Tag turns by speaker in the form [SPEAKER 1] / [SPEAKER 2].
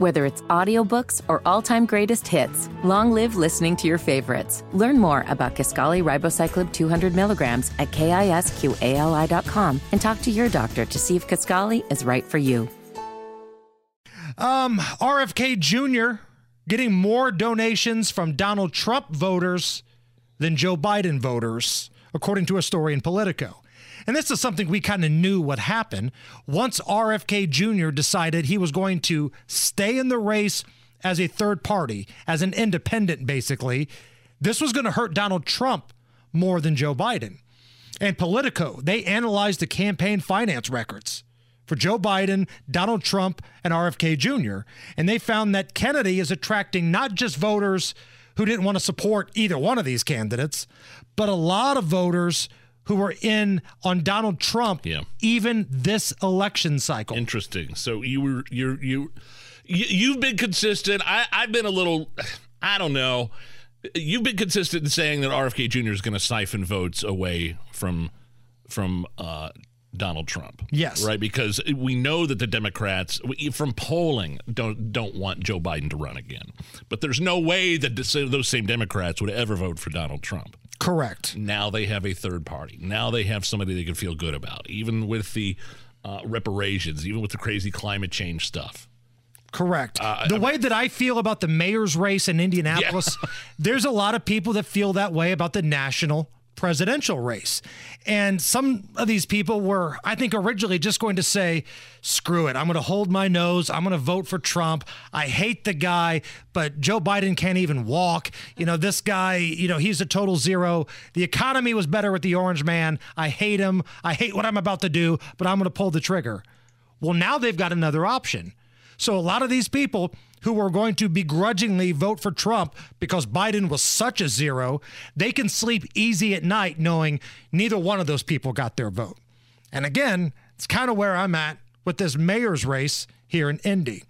[SPEAKER 1] Whether it's audiobooks or all-time greatest hits, long live listening to your favorites. Learn more about Kisqali Ribociclib 200 milligrams at kisqali.com and talk to your doctor to see if Kisqali is right for you.
[SPEAKER 2] Um, RFK Jr. getting more donations from Donald Trump voters than Joe Biden voters, according to a story in Politico. And this is something we kind of knew would happen once RFK Jr. decided he was going to stay in the race as a third party, as an independent, basically. This was going to hurt Donald Trump more than Joe Biden. And Politico, they analyzed the campaign finance records for Joe Biden, Donald Trump, and RFK Jr. And they found that Kennedy is attracting not just voters who didn't want to support either one of these candidates, but a lot of voters who were in on Donald Trump
[SPEAKER 3] Yeah.
[SPEAKER 2] even this election cycle.
[SPEAKER 3] Interesting. So you were you're you you- you've been consistent. I I've been a little I don't know. You've been consistent in saying that RFK Jr. is going to siphon votes away from from uh, Donald Trump.
[SPEAKER 2] Yes.
[SPEAKER 3] right. Because we know that the Democrats, from polling, don't don't want Joe Biden to run again. But there's no way that those same Democrats would ever vote for Donald Trump.
[SPEAKER 2] Correct.
[SPEAKER 3] Now they have a third party. Now they have somebody they can feel good about, even with the uh, reparations, even with the crazy climate change stuff.
[SPEAKER 2] Correct. the way that I feel about the mayor's race in Indianapolis, there's a lot of people that feel that way about the national presidential race. And some of these people were, I think, originally just going to say, screw it. I'm going to hold my nose. I'm going to vote for Trump. I hate the guy, but Joe Biden can't even walk. You know, this guy, you know, he's a total zero. The economy was better with the orange man. I hate him. I hate what I'm about to do, but I'm going to pull the trigger. Well, now they've got another option. So a lot of these people who were going to begrudgingly vote for Trump because Biden was such a zero, they can sleep easy at night knowing neither one of those people got their vote. And again, it's kind of where I'm at with this mayor's race here in Indy.